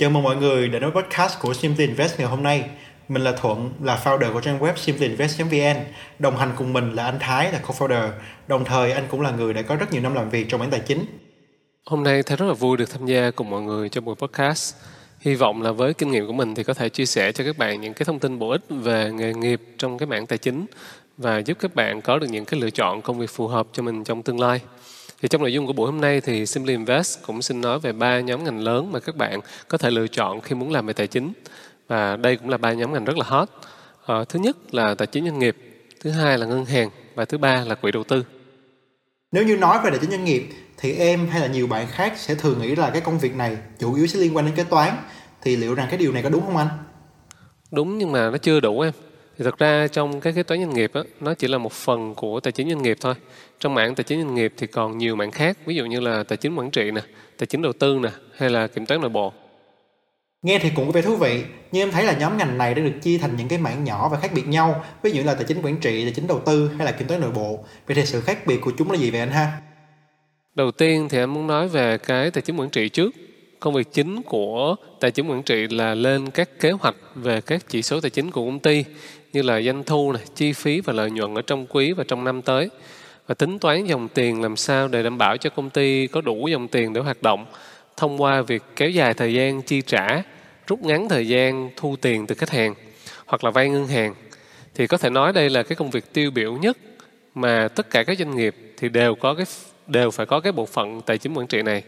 Chào mừng mọi người đến với podcast của Simply Invest ngày hôm nay. Mình là Thuận, là founder của trang web simplyinvest.vn. Đồng hành cùng mình là anh Thái, là co-founder. Đồng thời anh cũng là người đã có rất nhiều năm làm việc trong mảng tài chính. Hôm nay Thái rất là vui được tham gia cùng mọi người trong buổi podcast. Hy vọng là với kinh nghiệm của mình thì có thể chia sẻ cho các bạn những cái thông tin bổ ích về nghề nghiệp trong cái mảng tài chính và giúp các bạn có được những cái lựa chọn công việc phù hợp cho mình trong tương lai. Thì trong nội dung của buổi hôm nay thì Simply Invest cũng xin nói về ba nhóm ngành lớn mà các bạn có thể lựa chọn khi muốn làm về tài chính. Và đây cũng là ba nhóm ngành rất là hot. À, thứ nhất là tài chính doanh nghiệp, thứ hai là ngân hàng và thứ ba là quỹ đầu tư. Nếu như nói về tài chính doanh nghiệp thì em hay là nhiều bạn khác sẽ thường nghĩ là cái công việc này chủ yếu sẽ liên quan đến kế toán thì liệu rằng cái điều này có đúng không anh? Đúng nhưng mà nó chưa đủ em thì thật ra trong cái kế toán doanh nghiệp á, nó chỉ là một phần của tài chính doanh nghiệp thôi trong mảng tài chính doanh nghiệp thì còn nhiều mảng khác ví dụ như là tài chính quản trị nè tài chính đầu tư nè hay là kiểm toán nội bộ Nghe thì cũng có vẻ thú vị, nhưng em thấy là nhóm ngành này đã được chia thành những cái mảng nhỏ và khác biệt nhau, ví dụ là tài chính quản trị, tài chính đầu tư hay là kiểm toán nội bộ. Vậy thì sự khác biệt của chúng là gì vậy anh ha? Đầu tiên thì em muốn nói về cái tài chính quản trị trước. Công việc chính của tài chính quản trị là lên các kế hoạch về các chỉ số tài chính của công ty như là doanh thu này, chi phí và lợi nhuận ở trong quý và trong năm tới. Và tính toán dòng tiền làm sao để đảm bảo cho công ty có đủ dòng tiền để hoạt động thông qua việc kéo dài thời gian chi trả, rút ngắn thời gian thu tiền từ khách hàng hoặc là vay ngân hàng. Thì có thể nói đây là cái công việc tiêu biểu nhất mà tất cả các doanh nghiệp thì đều có cái đều phải có cái bộ phận tài chính quản trị này.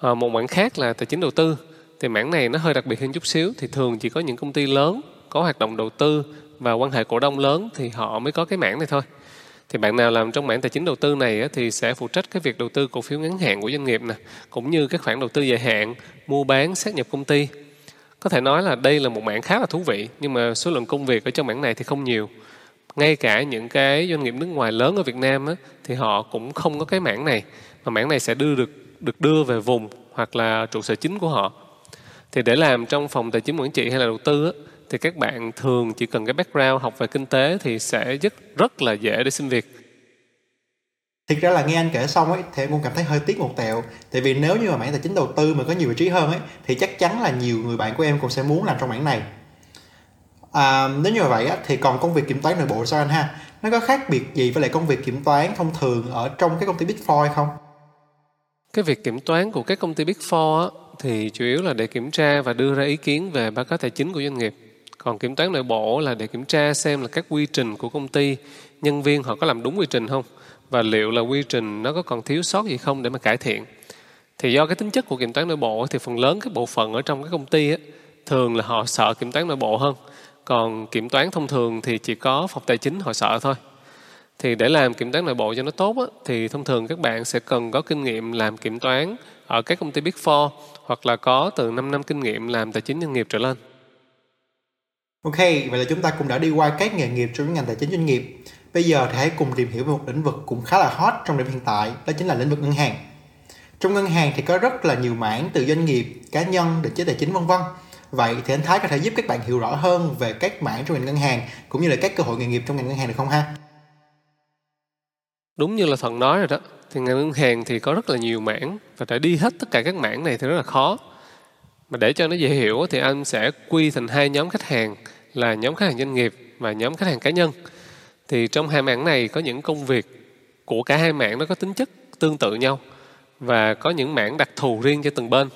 À, một mảng khác là tài chính đầu tư. Thì mảng này nó hơi đặc biệt hơn chút xíu. Thì thường chỉ có những công ty lớn có hoạt động đầu tư và quan hệ cổ đông lớn thì họ mới có cái mảng này thôi. Thì bạn nào làm trong mảng tài chính đầu tư này thì sẽ phụ trách cái việc đầu tư cổ phiếu ngắn hạn của doanh nghiệp nè cũng như các khoản đầu tư dài hạn mua bán xác nhập công ty. Có thể nói là đây là một mảng khá là thú vị nhưng mà số lượng công việc ở trong mảng này thì không nhiều. Ngay cả những cái doanh nghiệp nước ngoài lớn ở Việt Nam á, thì họ cũng không có cái mảng này mà mảng này sẽ đưa được được đưa về vùng hoặc là trụ sở chính của họ. Thì để làm trong phòng tài chính quản trị hay là đầu tư á, thì các bạn thường chỉ cần cái background học về kinh tế thì sẽ rất rất là dễ để xin việc Thực ra là nghe anh kể xong ấy thì em cũng cảm thấy hơi tiếc một tẹo Tại vì nếu như mà mảng tài chính đầu tư mà có nhiều vị trí hơn ấy Thì chắc chắn là nhiều người bạn của em cũng sẽ muốn làm trong mảng này à, Nếu như vậy á, thì còn công việc kiểm toán nội bộ sao anh ha? Nó có khác biệt gì với lại công việc kiểm toán thông thường ở trong cái công ty Big Four hay không? Cái việc kiểm toán của các công ty Big Four á, thì chủ yếu là để kiểm tra và đưa ra ý kiến về báo cáo tài chính của doanh nghiệp còn kiểm toán nội bộ là để kiểm tra xem là các quy trình của công ty nhân viên họ có làm đúng quy trình không? Và liệu là quy trình nó có còn thiếu sót gì không để mà cải thiện? Thì do cái tính chất của kiểm toán nội bộ thì phần lớn các bộ phận ở trong cái công ty ấy, thường là họ sợ kiểm toán nội bộ hơn. Còn kiểm toán thông thường thì chỉ có phòng tài chính họ sợ thôi. Thì để làm kiểm toán nội bộ cho nó tốt á, thì thông thường các bạn sẽ cần có kinh nghiệm làm kiểm toán ở các công ty Big Four hoặc là có từ 5 năm kinh nghiệm làm tài chính doanh nghiệp trở lên. Ok, vậy là chúng ta cũng đã đi qua các nghề nghiệp trong ngành tài chính doanh nghiệp. Bây giờ thì hãy cùng tìm hiểu về một lĩnh vực cũng khá là hot trong điểm hiện tại, đó chính là lĩnh vực ngân hàng. Trong ngân hàng thì có rất là nhiều mảng từ doanh nghiệp, cá nhân, định chế tài chính vân vân. Vậy thì anh Thái có thể giúp các bạn hiểu rõ hơn về các mảng trong ngành ngân hàng cũng như là các cơ hội nghề nghiệp trong ngành ngân hàng được không ha? Đúng như là Thuận nói rồi đó, thì ngành ngân hàng thì có rất là nhiều mảng và để đi hết tất cả các mảng này thì rất là khó mà để cho nó dễ hiểu thì anh sẽ quy thành hai nhóm khách hàng là nhóm khách hàng doanh nghiệp và nhóm khách hàng cá nhân. Thì trong hai mảng này có những công việc của cả hai mảng nó có tính chất tương tự nhau và có những mảng đặc thù riêng cho từng bên.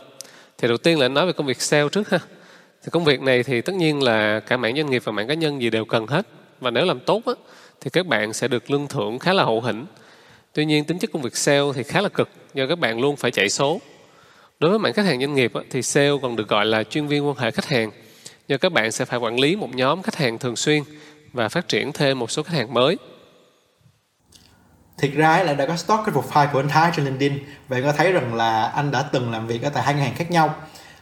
Thì đầu tiên là nói về công việc sale trước ha. Thì công việc này thì tất nhiên là cả mảng doanh nghiệp và mảng cá nhân gì đều cần hết. Và nếu làm tốt á, thì các bạn sẽ được lương thưởng khá là hậu hĩnh. Tuy nhiên tính chất công việc sale thì khá là cực do các bạn luôn phải chạy số. Đối với mảng khách hàng doanh nghiệp thì sale còn được gọi là chuyên viên quan hệ khách hàng do các bạn sẽ phải quản lý một nhóm khách hàng thường xuyên và phát triển thêm một số khách hàng mới Thực ra là đã có stock cái profile của anh Thái trên LinkedIn và có thấy rằng là anh đã từng làm việc ở tại hai ngân hàng khác nhau.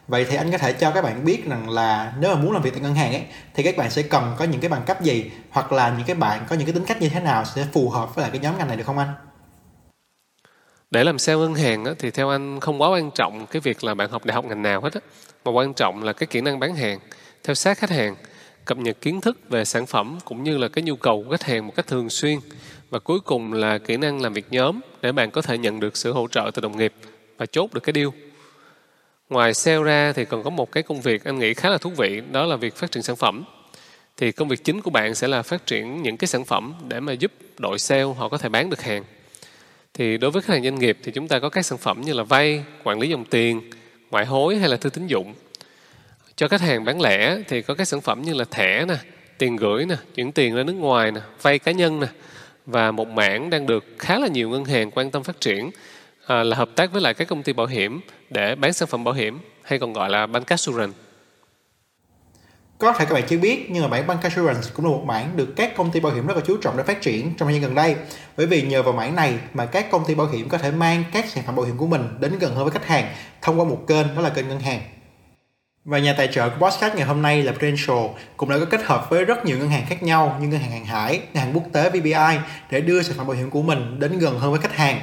Vậy thì anh có thể cho các bạn biết rằng là nếu mà muốn làm việc tại ngân hàng ấy thì các bạn sẽ cần có những cái bằng cấp gì hoặc là những cái bạn có những cái tính cách như thế nào sẽ phù hợp với lại cái nhóm ngành này được không anh? để làm sale ngân hàng á, thì theo anh không quá quan trọng cái việc là bạn học đại học ngành nào hết á mà quan trọng là cái kỹ năng bán hàng theo sát khách hàng, cập nhật kiến thức về sản phẩm cũng như là cái nhu cầu của khách hàng một cách thường xuyên. Và cuối cùng là kỹ năng làm việc nhóm để bạn có thể nhận được sự hỗ trợ từ đồng nghiệp và chốt được cái deal. Ngoài sale ra thì còn có một cái công việc anh nghĩ khá là thú vị, đó là việc phát triển sản phẩm. Thì công việc chính của bạn sẽ là phát triển những cái sản phẩm để mà giúp đội sale họ có thể bán được hàng. Thì đối với khách hàng doanh nghiệp thì chúng ta có các sản phẩm như là vay, quản lý dòng tiền, ngoại hối hay là thư tín dụng cho khách hàng bán lẻ thì có các sản phẩm như là thẻ nè tiền gửi nè chuyển tiền ra nước ngoài nè vay cá nhân nè. Và một mảng đang được khá là nhiều ngân hàng quan tâm phát triển à, là hợp tác với lại các công ty bảo hiểm để bán sản phẩm bảo hiểm hay còn gọi là bancassurance có thể các bạn chưa biết nhưng mà mảng bancassurance cũng là một mảng được các công ty bảo hiểm rất là chú trọng để phát triển trong thời gian gần đây. Bởi vì nhờ vào mảng này mà các công ty bảo hiểm có thể mang các sản phẩm bảo hiểm của mình đến gần hơn với khách hàng thông qua một kênh đó là kênh ngân hàng và nhà tài trợ của podcast ngày hôm nay là Prudential cũng đã có kết hợp với rất nhiều ngân hàng khác nhau như ngân hàng hàng hải, ngân hàng quốc tế VBI để đưa sản phẩm bảo hiểm của mình đến gần hơn với khách hàng.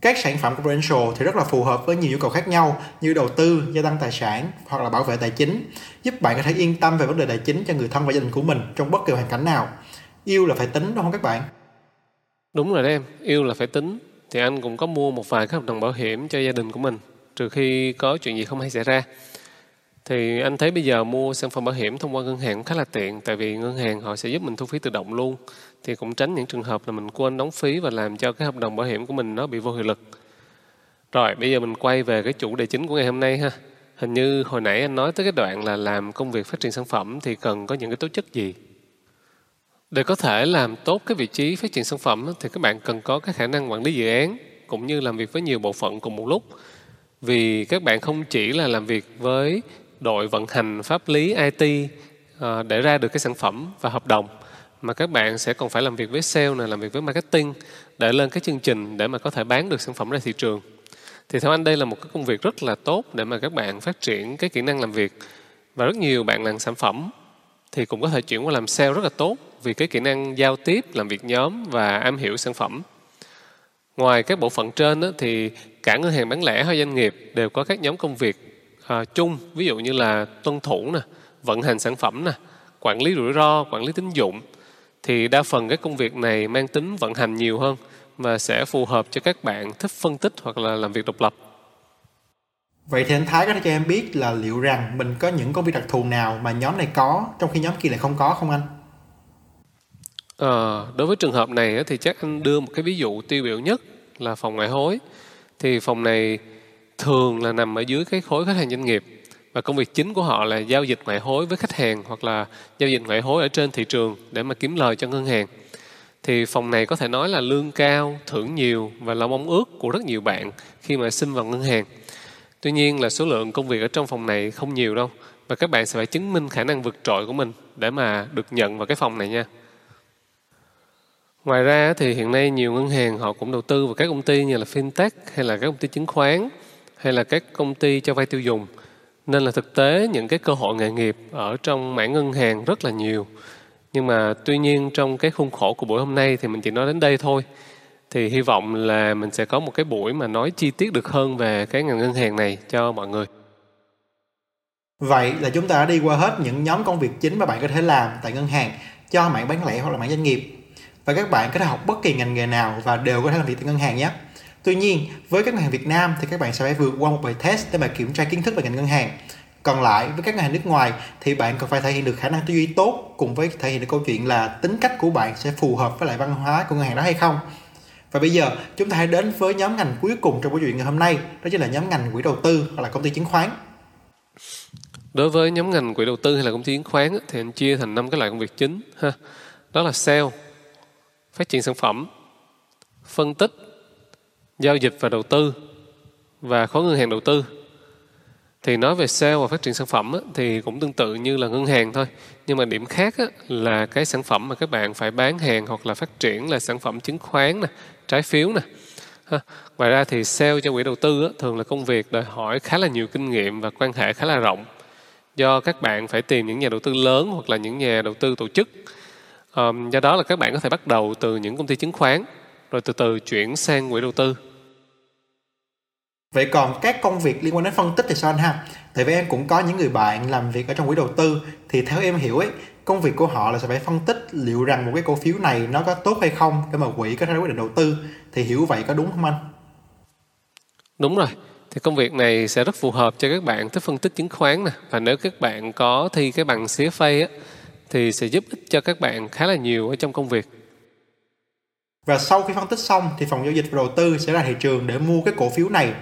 Các sản phẩm của Prudential thì rất là phù hợp với nhiều nhu cầu khác nhau như đầu tư, gia tăng tài sản hoặc là bảo vệ tài chính, giúp bạn có thể yên tâm về vấn đề tài chính cho người thân và gia đình của mình trong bất kỳ hoàn cảnh nào. Yêu là phải tính đúng không các bạn? Đúng rồi đấy em, yêu là phải tính. Thì anh cũng có mua một vài các hợp đồng bảo hiểm cho gia đình của mình trừ khi có chuyện gì không hay xảy ra. Thì anh thấy bây giờ mua sản phẩm bảo hiểm thông qua ngân hàng cũng khá là tiện, tại vì ngân hàng họ sẽ giúp mình thu phí tự động luôn. Thì cũng tránh những trường hợp là mình quên đóng phí và làm cho cái hợp đồng bảo hiểm của mình nó bị vô hiệu lực. Rồi, bây giờ mình quay về cái chủ đề chính của ngày hôm nay ha. Hình như hồi nãy anh nói tới cái đoạn là làm công việc phát triển sản phẩm thì cần có những cái tố chất gì? Để có thể làm tốt cái vị trí phát triển sản phẩm thì các bạn cần có cái khả năng quản lý dự án, cũng như làm việc với nhiều bộ phận cùng một lúc vì các bạn không chỉ là làm việc với đội vận hành pháp lý IT à, ờ, để ra được cái sản phẩm và hợp đồng mà các bạn sẽ còn phải làm việc với sale này, làm việc với marketing để lên cái chương trình để mà có thể bán được sản phẩm ra thị trường. Thì theo anh đây là một cái công việc rất là tốt để mà các bạn phát triển cái kỹ năng làm việc và rất nhiều bạn làm sản phẩm thì cũng có thể chuyển qua làm sale rất là tốt vì cái kỹ năng giao tiếp, làm việc nhóm và am hiểu sản phẩm ngoài các bộ phận trên đó, thì cả ngân hàng bán lẻ hay doanh nghiệp đều có các nhóm công việc à, chung ví dụ như là tuân thủ nè vận hành sản phẩm nè quản lý rủi ro quản lý tín dụng thì đa phần các công việc này mang tính vận hành nhiều hơn và sẽ phù hợp cho các bạn thích phân tích hoặc là làm việc độc lập Vậy thì anh Thái có thể cho em biết là liệu rằng mình có những công việc đặc thù nào mà nhóm này có trong khi nhóm kia lại không có không anh? À, đối với trường hợp này thì chắc anh đưa một cái ví dụ tiêu biểu nhất là phòng ngoại hối. Thì phòng này thường là nằm ở dưới cái khối khách hàng doanh nghiệp và công việc chính của họ là giao dịch ngoại hối với khách hàng hoặc là giao dịch ngoại hối ở trên thị trường để mà kiếm lời cho ngân hàng. Thì phòng này có thể nói là lương cao, thưởng nhiều và là mong ước của rất nhiều bạn khi mà xin vào ngân hàng. Tuy nhiên là số lượng công việc ở trong phòng này không nhiều đâu và các bạn sẽ phải chứng minh khả năng vượt trội của mình để mà được nhận vào cái phòng này nha. Ngoài ra thì hiện nay nhiều ngân hàng họ cũng đầu tư vào các công ty như là fintech hay là các công ty chứng khoán hay là các công ty cho vay tiêu dùng. Nên là thực tế những cái cơ hội nghề nghiệp ở trong mảng ngân hàng rất là nhiều. Nhưng mà tuy nhiên trong cái khuôn khổ của buổi hôm nay thì mình chỉ nói đến đây thôi. Thì hy vọng là mình sẽ có một cái buổi mà nói chi tiết được hơn về cái ngành ngân hàng này cho mọi người. Vậy là chúng ta đã đi qua hết những nhóm công việc chính mà bạn có thể làm tại ngân hàng cho mảng bán lẻ hoặc là mảng doanh nghiệp và các bạn có thể học bất kỳ ngành nghề nào và đều có thể làm việc tại ngân hàng nhé. Tuy nhiên, với các ngân hàng Việt Nam thì các bạn sẽ phải vượt qua một bài test để mà kiểm tra kiến thức về ngành ngân hàng. Còn lại với các ngân hàng nước ngoài thì bạn còn phải thể hiện được khả năng tư duy tốt cùng với thể hiện được câu chuyện là tính cách của bạn sẽ phù hợp với lại văn hóa của ngân hàng đó hay không. Và bây giờ chúng ta hãy đến với nhóm ngành cuối cùng trong câu chuyện ngày hôm nay, đó chính là nhóm ngành quỹ đầu tư hoặc là công ty chứng khoán. Đối với nhóm ngành quỹ đầu tư hay là công ty chứng khoán thì anh chia thành năm cái loại công việc chính ha. Đó là sale, phát triển sản phẩm, phân tích, giao dịch và đầu tư và khối ngân hàng đầu tư. Thì nói về sale và phát triển sản phẩm thì cũng tương tự như là ngân hàng thôi. Nhưng mà điểm khác là cái sản phẩm mà các bạn phải bán hàng hoặc là phát triển là sản phẩm chứng khoán nè, trái phiếu nè. Ngoài ra thì sale cho quỹ đầu tư thường là công việc đòi hỏi khá là nhiều kinh nghiệm và quan hệ khá là rộng do các bạn phải tìm những nhà đầu tư lớn hoặc là những nhà đầu tư tổ chức Um, do đó là các bạn có thể bắt đầu từ những công ty chứng khoán rồi từ từ chuyển sang quỹ đầu tư. Vậy còn các công việc liên quan đến phân tích thì sao anh ha? Tại vì em cũng có những người bạn làm việc ở trong quỹ đầu tư thì theo em hiểu ấy, công việc của họ là sẽ phải phân tích liệu rằng một cái cổ phiếu này nó có tốt hay không để mà quỹ có thể quyết định đầu tư thì hiểu vậy có đúng không anh? Đúng rồi. thì công việc này sẽ rất phù hợp cho các bạn thích phân tích chứng khoán nè và nếu các bạn có thi cái bằng CFA á thì sẽ giúp ích cho các bạn khá là nhiều ở trong công việc. Và sau khi phân tích xong thì phòng giao dịch và đầu tư sẽ ra thị trường để mua cái cổ phiếu này.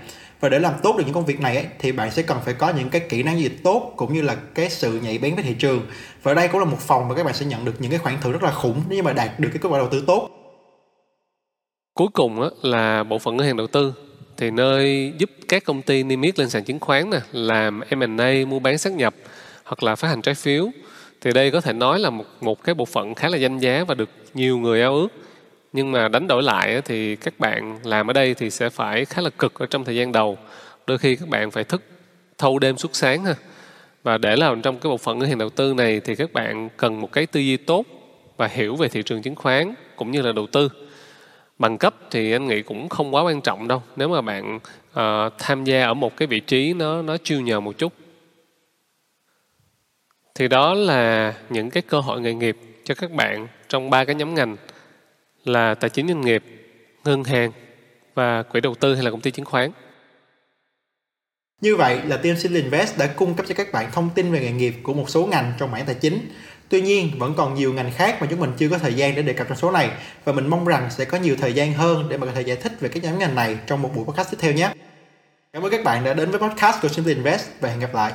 Và để làm tốt được những công việc này ấy, thì bạn sẽ cần phải có những cái kỹ năng dịch tốt cũng như là cái sự nhạy bén với thị trường. Và đây cũng là một phòng mà các bạn sẽ nhận được những cái khoản thưởng rất là khủng nếu mà đạt được cái kết quả đầu tư tốt. Cuối cùng á, là bộ phận ngân hàng đầu tư thì nơi giúp các công ty niêm yết lên sàn chứng khoán nè làm M&A mua bán xác nhập hoặc là phát hành trái phiếu thì đây có thể nói là một một cái bộ phận khá là danh giá và được nhiều người ao ước. Nhưng mà đánh đổi lại thì các bạn làm ở đây thì sẽ phải khá là cực ở trong thời gian đầu. Đôi khi các bạn phải thức thâu đêm suốt sáng ha. Và để làm trong cái bộ phận ngân hàng đầu tư này thì các bạn cần một cái tư duy tốt và hiểu về thị trường chứng khoán cũng như là đầu tư. Bằng cấp thì anh nghĩ cũng không quá quan trọng đâu. Nếu mà bạn uh, tham gia ở một cái vị trí nó nó chiêu nhờ một chút thì đó là những cái cơ hội nghề nghiệp cho các bạn trong ba cái nhóm ngành là tài chính doanh nghiệp, ngân hàng và quỹ đầu tư hay là công ty chứng khoán. Như vậy là team Silly Invest đã cung cấp cho các bạn thông tin về nghề nghiệp của một số ngành trong mảng tài chính. Tuy nhiên, vẫn còn nhiều ngành khác mà chúng mình chưa có thời gian để đề cập trong số này và mình mong rằng sẽ có nhiều thời gian hơn để mà có thể giải thích về các nhóm ngành này trong một buổi podcast tiếp theo nhé. Cảm ơn các bạn đã đến với podcast của Simply Invest và hẹn gặp lại.